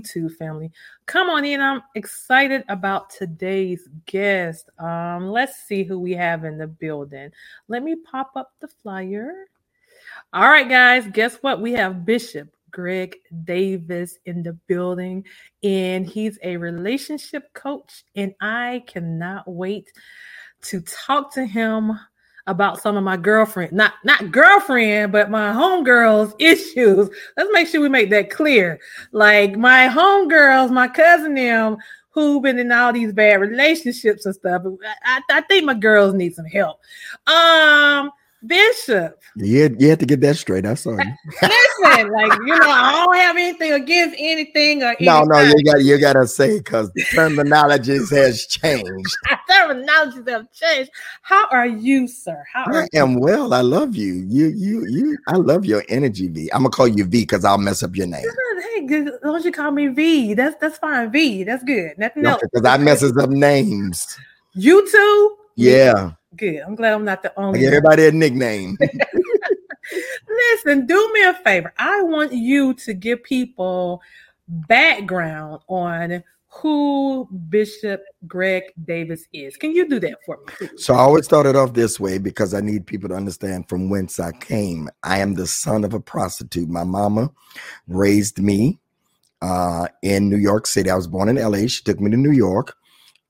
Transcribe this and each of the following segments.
YouTube family. Come on in. I'm excited about today's guest. Um, let's see who we have in the building. Let me pop up the flyer. All right, guys, guess what? We have Bishop Greg Davis in the building, and he's a relationship coach. And I cannot wait to talk to him about some of my girlfriend, not not girlfriend, but my homegirls issues. Let's make sure we make that clear. Like my homegirls, my cousin them who've been in all these bad relationships and stuff. I, I think my girls need some help. Um, Bishop. Yeah, you had to get that straight. I'm sorry. Listen, like you know, I don't have anything against anything or no, no. You got you got to say because the terminologies has changed. terminologies have changed. How are you, sir? How I am you? well. I love you. You you you. I love your energy, V. I'm gonna call you V because I'll mess up your name. Hey, don't you call me V? That's that's fine. V. That's good. Nothing else. Because I messes up names. You too. Yeah. Good. I'm glad I'm not the only. everybody a nickname. Listen, do me a favor. I want you to give people background on who Bishop Greg Davis is. Can you do that for me? So I always started off this way because I need people to understand from whence I came. I am the son of a prostitute. My mama raised me uh, in New York City. I was born in LA. She took me to New York,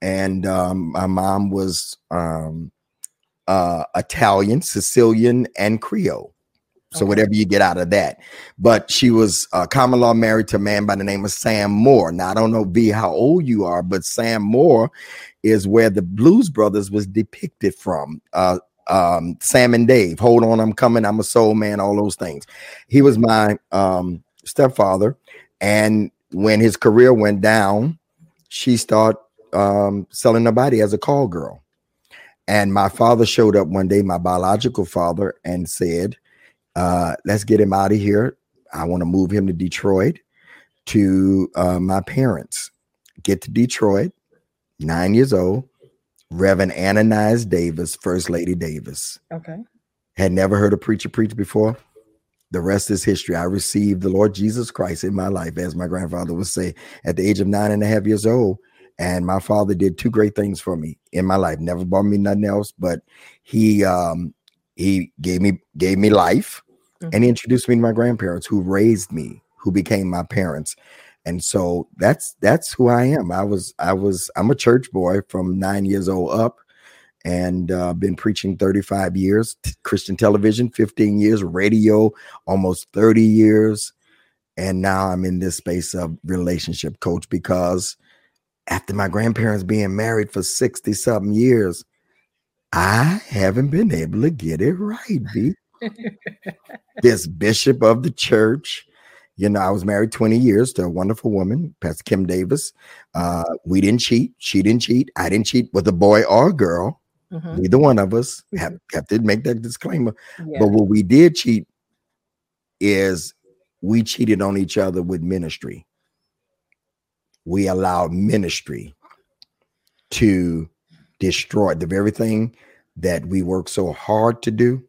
and um, my mom was um, uh, Italian, Sicilian, and Creole. So okay. whatever you get out of that. But she was uh, common law married to a man by the name of Sam Moore. Now I don't know B how old you are, but Sam Moore is where the Blues Brothers was depicted from. Uh, um, Sam and Dave, hold on, I'm coming. I'm a soul man. All those things. He was my um, stepfather, and when his career went down, she started um, selling her body as a call girl. And my father showed up one day, my biological father, and said, uh, let's get him out of here. I want to move him to Detroit to uh, my parents. Get to Detroit, nine years old. Reverend Ananias Davis, First Lady Davis. Okay. Had never heard a preacher preach before. The rest is history. I received the Lord Jesus Christ in my life, as my grandfather would say, at the age of nine and a half years old. And my father did two great things for me in my life. Never bought me nothing else, but he um he gave me gave me life mm-hmm. and he introduced me to my grandparents who raised me, who became my parents. And so that's that's who I am. I was I was I'm a church boy from 9 years old up and uh, been preaching 35 years, t- Christian television 15 years, radio almost 30 years. And now I'm in this space of relationship coach because after my grandparents being married for 60 something years, I haven't been able to get it right, B. this bishop of the church, you know, I was married 20 years to a wonderful woman, Pastor Kim Davis. Uh, we didn't cheat. She didn't cheat. I didn't cheat with a boy or a girl. Mm-hmm. Neither one of us We have, mm-hmm. have to make that disclaimer. Yeah. But what we did cheat is we cheated on each other with ministry we allow ministry to destroy the very thing that we work so hard to do.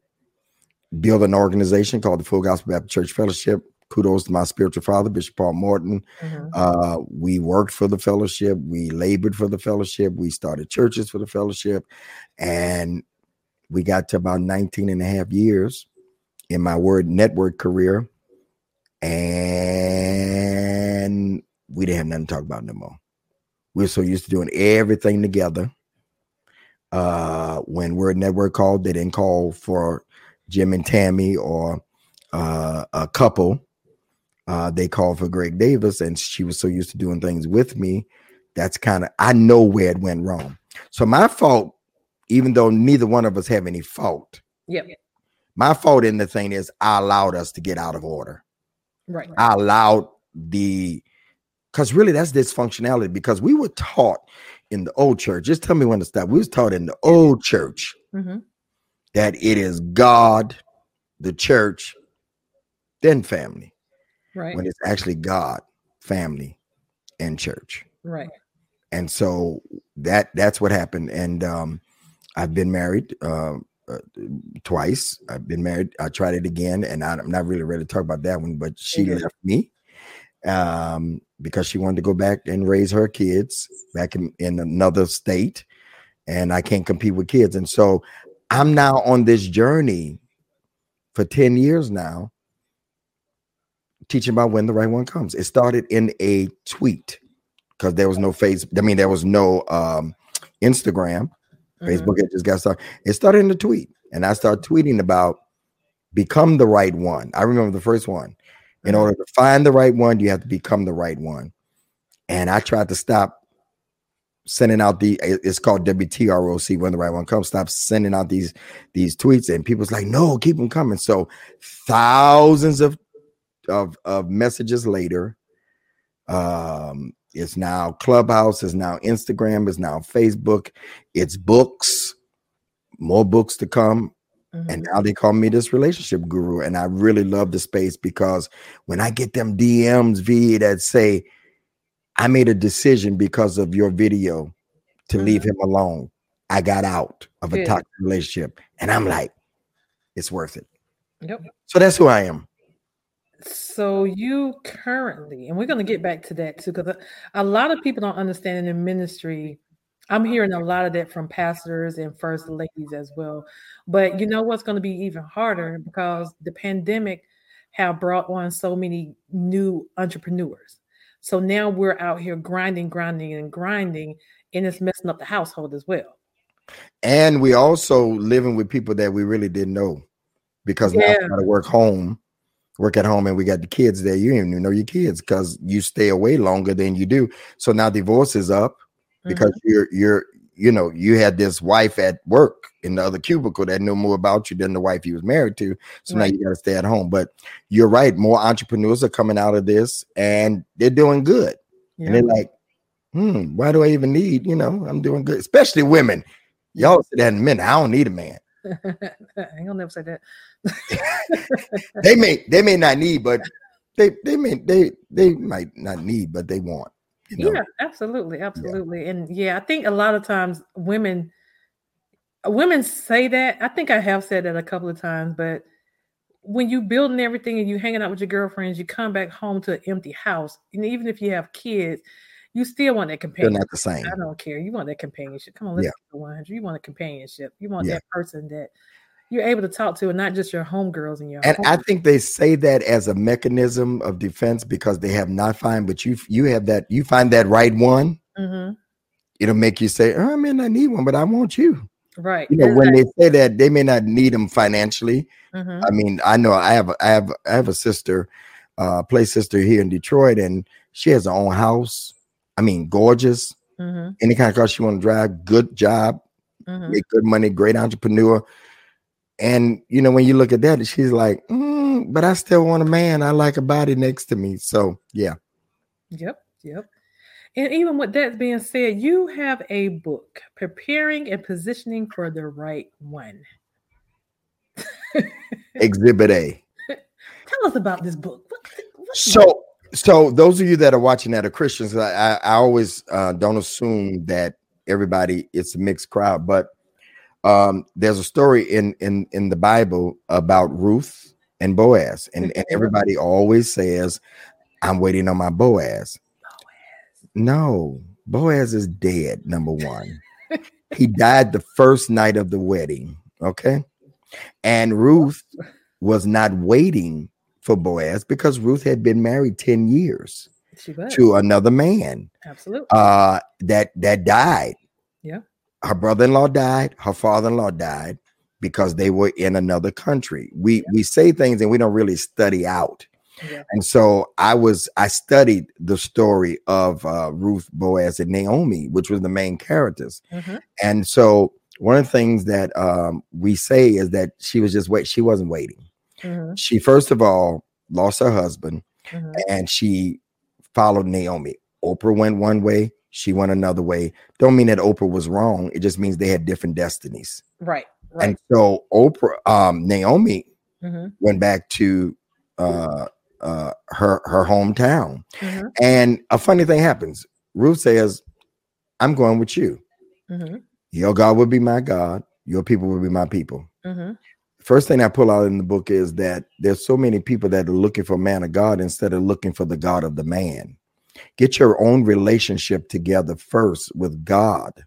Build an organization called the full gospel baptist church fellowship. Kudos to my spiritual father, Bishop Paul Morton. Mhm. Uh, we worked for the fellowship, we labored for the fellowship, we started churches for the fellowship, and we got to about 19 and a half years in my word network career, and we didn't have nothing to talk about no more. We were so used to doing everything together. Uh, when Word Network called, they didn't call for Jim and Tammy or uh, a couple. Uh, they called for Greg Davis, and she was so used to doing things with me. That's kind of I know where it went wrong. So my fault, even though neither one of us have any fault, Yep. my fault in the thing is I allowed us to get out of order. Right. I allowed the because really that's dysfunctionality because we were taught in the old church. Just tell me when to stop. We was taught in the old church Mhm. that it is God, the church, then family. Right. When it's actually God, family, and church. Right. And so that that's what happened. And um, I've been married uh, uh, twice. I've been married. I tried it again, and I, I'm not really ready to talk about that one. But she Mhm. left me um, because she wanted to go back and raise her kids back in, in another state, and I can't compete with kids. And so I'm now on this journey for 10 years now, teaching about when the right one comes. It started in a tweet because there was no face. I mean, there was no um, Instagram. Mhm. Facebook had just got started. It started in a tweet, and I started tweeting about become the right one. I remember the first one. In order to find the right one, you have to become the right one. And I tried to stop sending out the it's called WTROC when the right one comes. Stop sending out these these tweets, and people's like, no, keep them coming. So thousands of of of messages later, um, it's now Clubhouse, it's now Instagram, it's now Facebook, it's books, more books to come. Mhm. And now they call me this relationship guru. And I really love the space because when I get them DMs, V, that say, I made a decision because of your video to leave him alone. I got out of a toxic relationship. And I'm like, it's worth it. Yep. So that's who I am. So you currently, and we're going to get back to that too, because a, a lot of people don't understand in the ministry. I'm oh, hearing a lot of that from pastors and first ladies as well. But you know what's going to be even harder because the pandemic have brought on so many new entrepreneurs. So now we're out here grinding, grinding, and grinding, and it's messing up the household as well. And we also living with people that we really didn't know because now Yeah. we gotta work home, work at home, and we got the kids there. You don't even know your kids because you stay away longer than you do. So now divorce is up because you're you're you know you had this wife at work in the other cubicle that knew more about you than the wife you was married to. So Right. now you got to stay at home. But you're right, more entrepreneurs are coming out of this and they're doing good. Mhm. And they're like, hmm, why do I even need? You know, I'm doing good, especially women. Y'all said that men. I don't need a man. I ain't gonna never say that. They may they may not need, but they they may they they might not need, but they want. You know? Yeah, absolutely, absolutely. And yeah, I think a lot of times women women say that. I think I have said that a couple of times, but when you building everything and you hanging out with your girlfriends, you come back home to an empty house, and even if you have kids, you still want that They're companionship. not the same. I don't care. You want that companionship. Come on, let's Yeah. get 100. You want a companionship. You want Yeah. that person that you're able to talk to, and not just your homegirls and your. And I think they say that as a mechanism of defense because they have not find, but you you have that you find that right one, Mhm. it'll make you say, oh, I may not need one, but I want you. right. You know, when they say that, they may not need them financially. Mhm. I mean, I know I have i have I have a sister, uh, play sister here in Detroit, and she has her own house. I mean, gorgeous. Mhm. Any kind of car she want to drive, good job, Mhm. make good money, great entrepreneur. And you know, when you look at that, she's like, "Mm, but I still want a man. I like a body next to me. So yeah, Yep, yep. And even with that being said, you have a book, Preparing and Positioning for the Right One. exhibit A. Tell us about this book. What's So so those of you that are watching that are Christians, I, I, I always uh, don't assume that everybody it's a mixed crowd, but um, there's a story in in in the Bible about Ruth and Boaz. And, and everybody always says, I'm waiting on my Boaz. Boaz. No, Boaz is dead, number one. he died the first night of the wedding. Okay. And Ruth was not waiting for Boaz because Ruth had been married 10 years to another man. Absolutely. Uh that that died. Yeah. Her brother-in-law died, her father-in-law died because they were in another country. We yeah. we say things and we don't really study out. Yeah. And so I was I studied the story of uh, Ruth, Boaz, and Naomi, which was the main characters. Mm-hmm. And so one of the things that um, we say is that she was just wait. She wasn't waiting. Mm-hmm. She first of all lost her husband, mm-hmm. and she followed Naomi. Oprah went one way, she went another way. Don't mean that Oprah was wrong. It just means they had different destinies. Right. right. And so Oprah, um, Naomi mm-hmm. went back to uh, uh, her her hometown, mm-hmm. and a funny thing happens. Ruth says, "I'm going with you. Mm-hmm. Your God will be my God. Your people will be my people." Mm-hmm. First thing I pull out in the book is that there's so many people that are looking for man of God instead of looking for the God of the man. Get your own relationship together first with God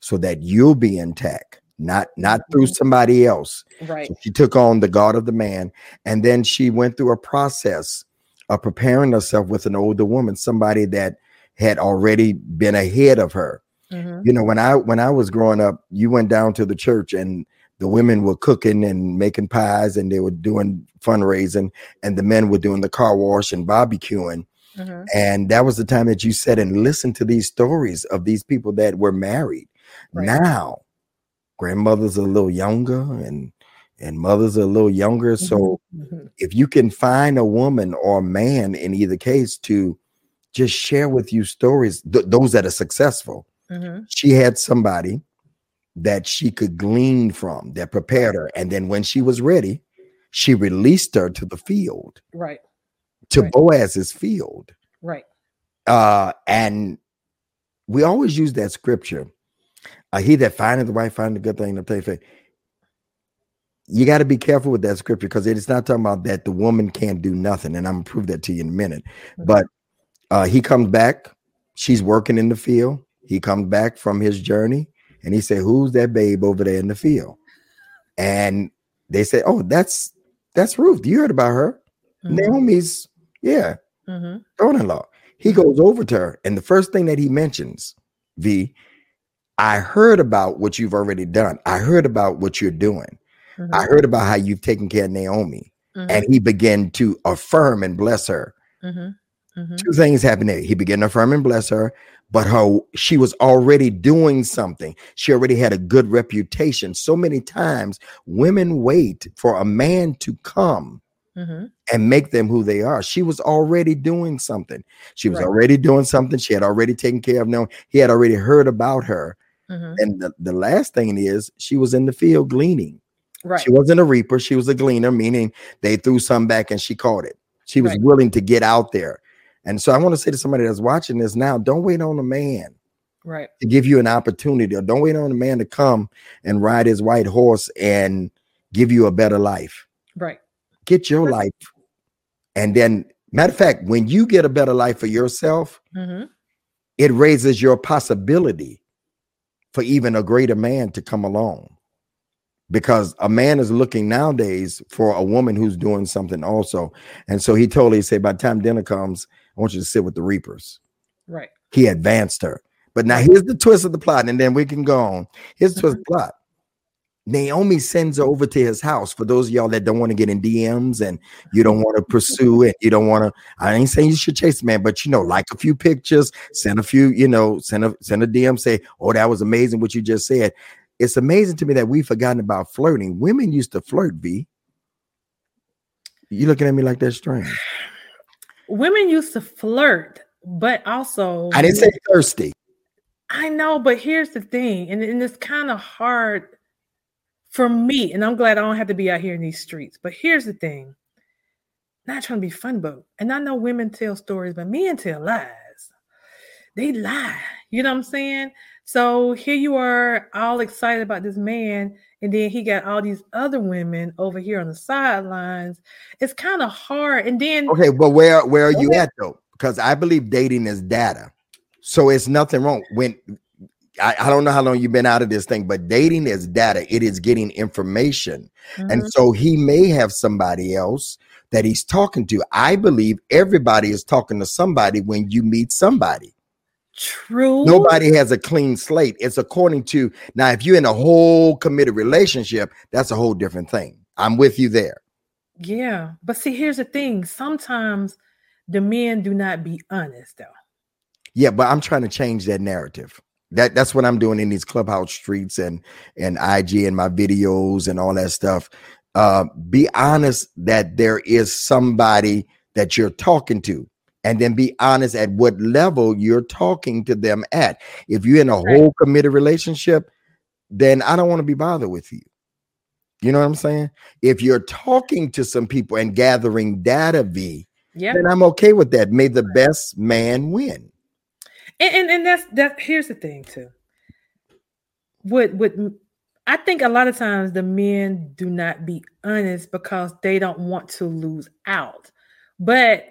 so that you'll be intact not not through mm-hmm. somebody else right so she took on the god of the man and then she went through a process of preparing herself with an older woman somebody that had already been ahead of her mm-hmm. you know when i when i was growing up you went down to the church and the women were cooking and making pies and they were doing fundraising and the men were doing the car wash and barbecuing mm-hmm. and that was the time that you sat and listened to these stories of these people that were married right. now grandmothers are a little younger and and mothers are a little younger so mm-hmm. if you can find a woman or a man in either case to just share with you stories th- those that are successful mm-hmm. she had somebody that she could glean from that prepared her and then when she was ready she released her to the field right to right. boaz's field right uh and we always use that scripture uh, he that findeth the right findeth the good thing to take faith. You got to be careful with that scripture because it's not talking about that the woman can't do nothing, and I'm gonna prove that to you in a minute. Mm-hmm. But uh, he comes back, she's working in the field. He comes back from his journey, and he said, "Who's that babe over there in the field?" And they say, "Oh, that's that's Ruth. You heard about her? Mm-hmm. Naomi's yeah, mm-hmm. daughter-in-law." He goes over to her, and the first thing that he mentions, V, I heard about what you've already done. I heard about what you're doing. Mm-hmm. I heard about how you've taken care of Naomi. Mm-hmm. And he began to affirm and bless her. Mm-hmm. mm-hmm. Two things happened there. He began to affirm and bless her, but her she was already doing something. She already had a good reputation. So many times women wait for a man to come Mm-hmm. and make them who they are. She was already doing something. She was right. already doing something. She had already taken care of no. He had already heard about her, Mm-hmm. And the, the last thing is she was in the field gleaning. Right. She wasn't a reaper, she was a gleaner, meaning they threw some back and she caught it. She was right. willing to get out there. And so I want to say to somebody that's watching this now, don't wait on a man. Right. To give you an opportunity, or don't wait on a man to come and ride his white horse and give you a better life. Right. Get your life. And then, matter of fact, when you get a better life for yourself, mm-hmm. it raises your possibility for even a greater man to come along because a man is looking nowadays for a woman who's doing something also. And so he told her, he said, by the time dinner comes, I want you to sit with the reapers. Right. He advanced her. But now here's the twist of the plot, and then we can go on. Here's the twist of the plot. Naomi sends her over to his house for those of y'all that don't want to get in DMs and you don't want to pursue it. You don't want to. I ain't saying you should chase the man, but you know, like a few pictures, send a few, you know, send a send a DM, say, "Oh, that was amazing what you just said." It's amazing to me that we've forgotten about flirting. Women used to flirt. B. You looking at me like that's strange? Women used to flirt, but also I didn't say thirsty. I know, but here's the thing, and, and it's kind of hard for me, and I'm glad I don't have to be out here in these streets. But here's the thing not trying to be fun boat. And I know women tell stories, but men tell lies. they lie. You know what I'm saying? So here you are, all excited about this man, and then he got all these other women over here on the sidelines. It's kind of hard. And then okay, but where where are you at though? Because I believe dating is data, so it's nothing wrong when. I, I don't know how long you've been out of this thing, but dating is data. It is getting information. Mhm. And so he may have somebody else that he's talking to. I believe everybody is talking to somebody when you meet somebody. true. Nobody has a clean slate. It's according to now, if you're in a whole committed relationship, that's a whole different thing. I'm with you there. Yeah, but see, here's the thing. Sometimes the men do not be honest, though. Yeah, but I'm trying to change that narrative. That that's what I'm doing in these clubhouse streets and and IG and my videos and all that stuff. Uh, be honest that there is somebody that you're talking to, and then be honest at what level you're talking to them at. If you're in a whole committed relationship, then I don't want to be bothered with you. You know what I'm saying? If you're talking to some people and gathering data, V, Yeah, then I'm okay with that. May the best man win. And, and and that's that. Here's the thing too. What what I think a lot of times the men do not be honest because they don't want to lose out, but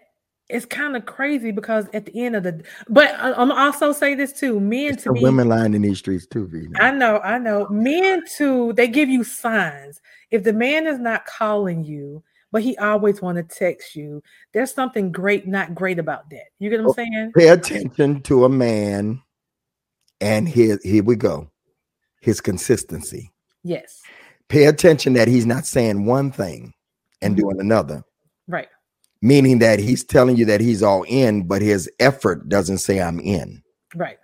it's kind of crazy because at the end of the but I'm also say this too. Men It's to me, women lying in these streets too, I know, I know. Men too, they give you signs. If the man is not calling you, but he always want to text you, there's something great, not great about that. You get what I'm Oh, saying? Pay attention to a man, and here here we go. His consistency. Yes. Pay attention that he's not saying one thing and Mhm. doing another, Right. meaning that he's telling you that he's all in, but his effort doesn't say I'm in. Right.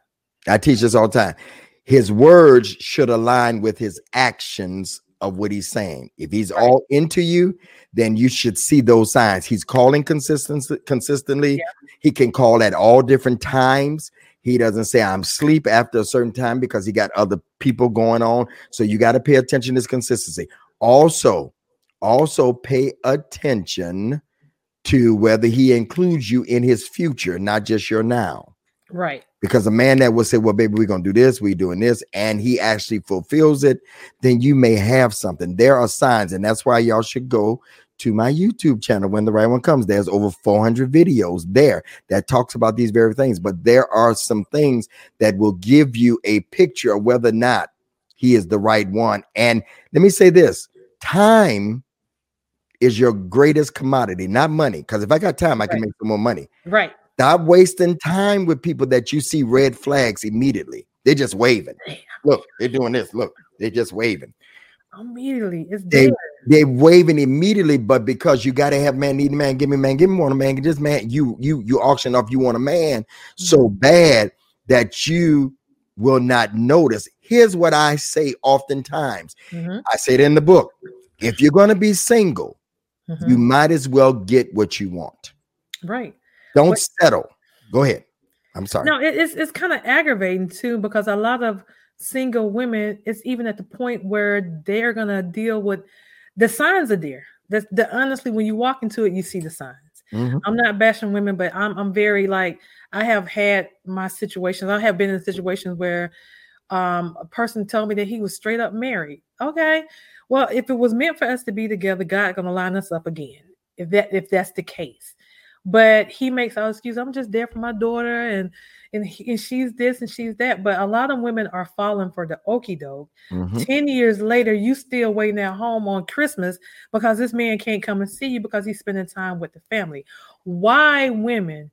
I teach this all the time. His words should align with his actions of what he's saying. If he's Right. all into you, then you should see those signs. He's calling consistently. Consistently, Yeah. he can call at all different times. He doesn't say I'm sleep after a certain time because he got other people going on. So you got to pay attention to his consistency. Also, also pay attention to whether he includes you in his future, not just your now Right. because a man that will say, Well, baby, we're gonna do this, we doing this, and he actually fulfills it, then you may have something. There are signs, and that's why y'all should go to my YouTube channel when the right one comes. There's over 400 videos there that talks about these very things, but there are some things that will give you a picture of whether or not he is the right one. And let me say this time is your greatest commodity, not money. Because if I got time, I can Right. make some more money. Right. Stop wasting time with people that you see red flags immediately. They're just waving. Look, they're doing this. Look, they're just waving. Immediately. It's They there. they're waving immediately, but because you gotta have man, need a man, give me man, give me one a man, just man, you you you auction off you want a man so bad that you will not notice. Here's what I say oftentimes. Mhm, I say it in the book. If you're gonna be single, mhm. you might as well get what you want. Right. Don't What- settle. Go ahead. I'm sorry. No, it, it's it's kind of aggravating too because a lot of single women, it's even at the point where they're gonna deal with the signs are there. The, the honestly, when you walk into it, you see the signs. Mhm. I'm not bashing women, but I'm I'm very like I have had my situations. I have been in situations where um a person told me that he was straight up married. Okay. Well, if it was meant for us to be together, God gonna line us up again. If that if that's the case. But he makes all excuse. I'm just there for my daughter and and, he, and she's this and she's that. But a lot of women are falling for the okie doke. Mhm. 10 years later, you still waiting at home on Christmas because this man can't come and see you because he's spending time with the family. Why women?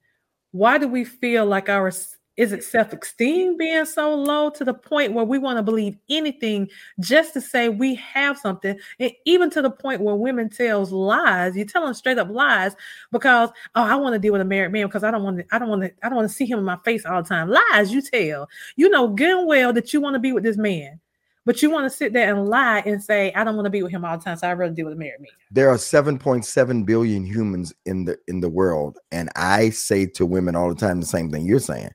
Why do we feel like our is it self-esteem being so low to the point where we want to believe anything just to say we have something? And even to the point where women tells lies you tell them straight up lies because oh i want to deal with a married man because i don't want to i don't want to i don't want to see him in my face all the time. Lies you tell. You know good well that you want to be with this man but you want to sit there and lie and say, I don't want to be with him all the time, so I'd rather deal with a married man. there are 7.7 billion humans in the in the world and i say to women all the time the same thing you're saying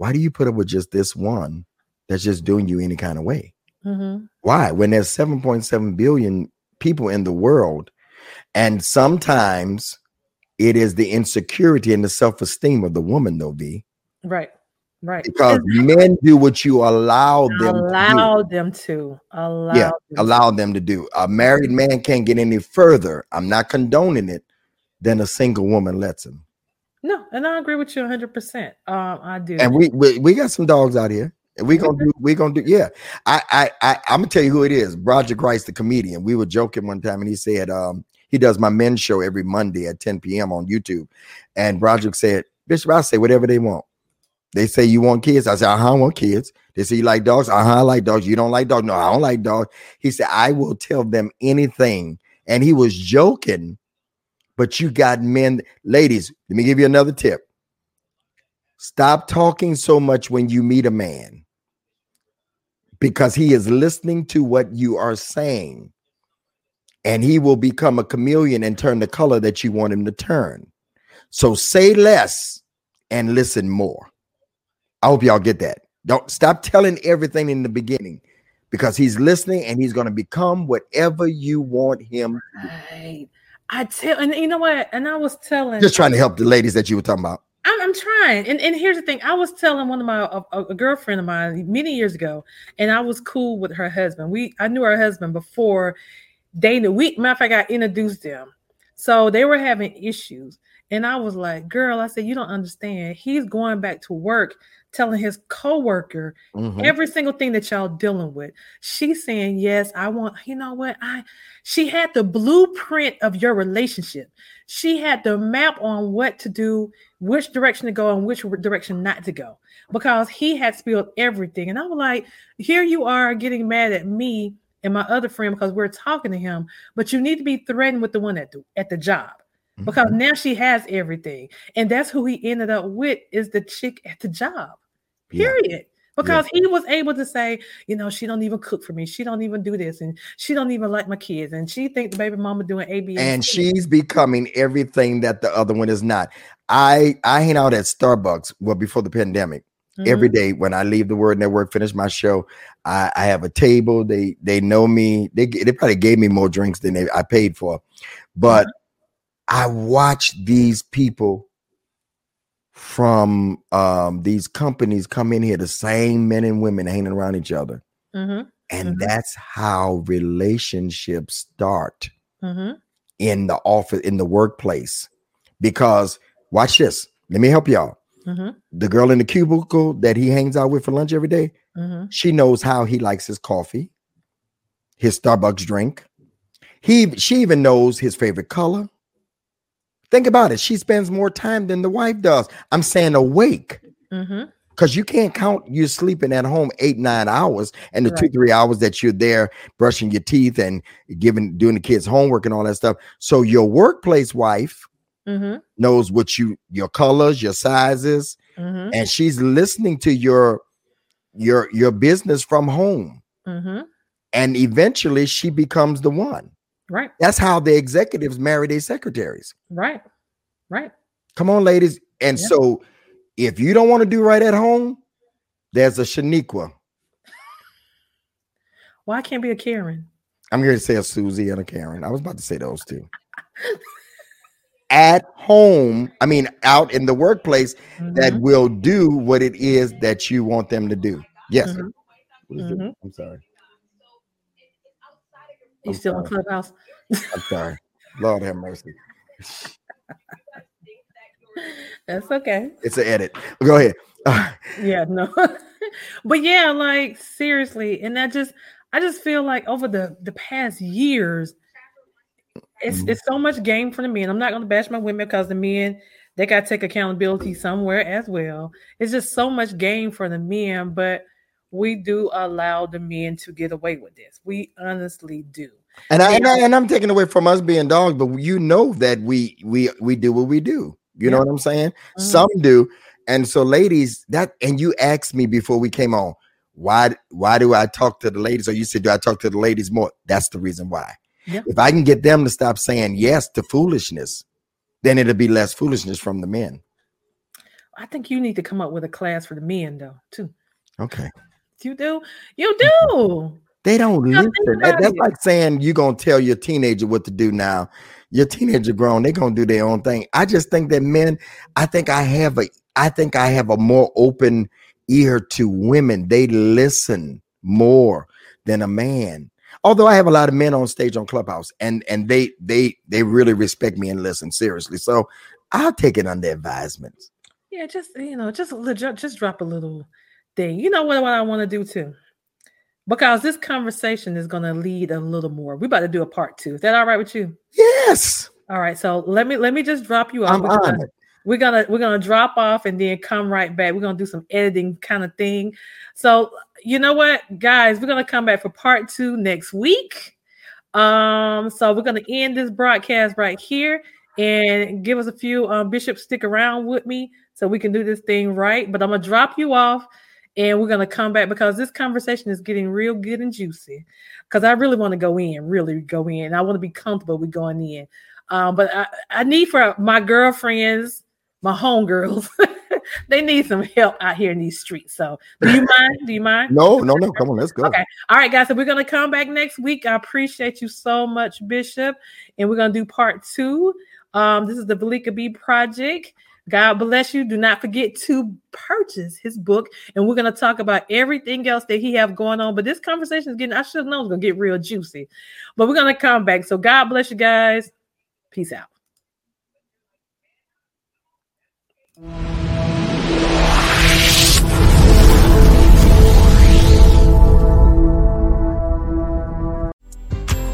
why do you put up with just this one that's just doing you any kind of way Mhm. why when there's 7.7 billion people in the world and sometimes it is the insecurity and the self-esteem of the woman though b Right. Right. Because men do what you allow them allow to do. them to allow yeah, them allow them to do. A married man can't get any further. I'm not condoning it than a single woman lets him. No, and I agree with you 100. percent Um, I do. And we, we we got some dogs out here. And we gonna do we gonna do yeah. I I I I'm gonna tell you who it is. Roger Christ, the comedian. We were joking one time and he said um he does my men's show every Monday at 10 p.m. on YouTube. And Roger said, Bishop, I say whatever they want. They say you want kids. I said, uh-huh, I want kids. They say you like dogs. Uh-huh, I like dogs. You don't like dogs. No, I don't like dogs. He said, I will tell them anything. And he was joking, but you got men, ladies. Let me give you another tip. Stop talking so much when you meet a man because he is listening to what you are saying and he will become a chameleon and turn the color that you want him to turn. So say less and listen more. I hope y'all get that. Don't stop telling everything in the beginning because he's listening and he's going to become whatever you want him. Right. I tell, and you know what? And I was telling, Just trying to help the ladies that you were talking about. I'm, I'm trying. And, and here's the thing I was telling one of my, a, a girlfriend of mine many years ago, and I was cool with her husband. We, I knew her husband before dating. We, matter of fact, I introduced them. So they were having issues. And I was like, girl, I said, you don't understand. He's going back to work telling his coworker Mhm. every single thing that y'all dealing with. She's saying, Yes, I want, you know what? I she had the blueprint of your relationship. She had the map on what to do, which direction to go, and which direction not to go. Because he had spilled everything. And I was like, here you are getting mad at me and my other friend because we're talking to him, but you need to be threatened with the one at the at the job because Mhm. now she has everything and that's who he ended up with is the chick at the job Yeah. period because he was able to say you know she don't even cook for me she don't even do this and she don't even like my kids and she think the baby mama doing a b and she's becoming everything that the other one is not. I I hang out at Starbucks well before the pandemic. every Mhm. day when I leave the Word Network, finish my show. I, I have a table. They they know me. They they probably gave me more drinks than they, I paid for, but I watch these people from um, these companies come in here, the same men and women hanging around each other, Mhm. and Mhm. that's how relationships start Mhm. in the office in the workplace. Because watch this. Let me help y'all. Mhm. The girl in the cubicle that he hangs out with for lunch every day, Mhm. she knows how he likes his coffee, his Starbucks drink. He she even knows his favorite color. Think about it. She spends more time than the wife does. I'm saying awake Mhm. because you can't count you sleeping at home eight nine hours and the two three hours that you're there brushing your teeth and giving doing the kids homework and all that stuff. So your workplace wife Mhm. knows what you your colors, your sizes, Mhm. and she's listening to your your your business from home Mhm. and eventually she becomes the one right. That's how the executives marry their secretaries. Right. Right. Come on ladies. And Yeah. so if you don't want to do right at home there's a shaniqua. Why I can't be a karen? I'm here to say a susie and a karen. I was about to say those two. At home i mean out in the workplace that Mhm. will do what it is that you want them to do. Yes Mhm. It? Mhm. i'm sorry you I'm still in sorry. clubhouse i'm sorry lord have mercy that's okay It's an edit. Go ahead. Yeah no but yeah like seriously and that just i just feel like over the the past years it's Mhm. it's so much game for the men i'm not going to bash my women because the men they got to take accountability somewhere as well it's just so much game for the men but we do allow the men to get away with this we honestly do and I and, I, and I'm taking away from us being dogs, but you know that we we we do what we do. You know what I'm saying? Mhm. Some do. And so, ladies, that and you asked me before we came on, why why do I talk to the ladies? Or you said, do I talk to the ladies more? That's the reason why. Yeah. If I can get them to stop saying yes to foolishness, then it'll be less foolishness from the men. i think you need to come up with a class for the men though too Okay. You do you do They don't listen. That- that's like saying you're gonna tell your teenager what to do now. Your teenager grown, they're gonna do their own thing. I just think that men, I think I have a I think I have a more open ear to women. They listen more than a man. Although I have a lot of men on stage on Clubhouse, and and they they they really respect me and listen seriously. So I'll take it under advisement. Yeah, just you know, just just drop a little thing. You know what, what I want to do too? Because this conversation is going to lead a little more. We're about to do a part two. Is that all right with you? Yes. All right. So let me let me just drop you off. I'm we're, on gonna, it. we're gonna we're gonna drop off and then come right back. We're gonna do some editing kind of thing. So you know what, guys, we're gonna come back for part two next week. Um, so we're gonna end this broadcast right here and give us a few um bishops stick around with me so we can do this thing right. But I'm gonna drop you off and we're gonna come back because this conversation is getting real good and juicy. Because I really want to go in, really go in. I want to be comfortable with going in. Um, but I, I need for my girlfriends, my homegirls, they need some help out here in these streets. So do you mind? Do you mind? No, no, no. Come on, let's go. Okay. All right, guys. So we're gonna come back next week. I appreciate you so much, Bishop. And we're gonna do part two. Um, this is the Valika B Project. God bless you. Do not forget to purchase his book. And we're going to talk about everything else that he have going on. But this conversation is getting, I should know it's going to get real juicy. But we're going to come back. So God bless you guys. Peace out.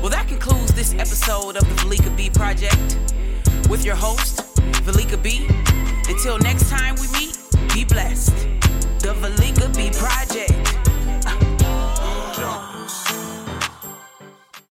Well, that concludes this episode of the Valika B Project with your host, Valika B. Until next time we meet, be blessed. The Valika B Project.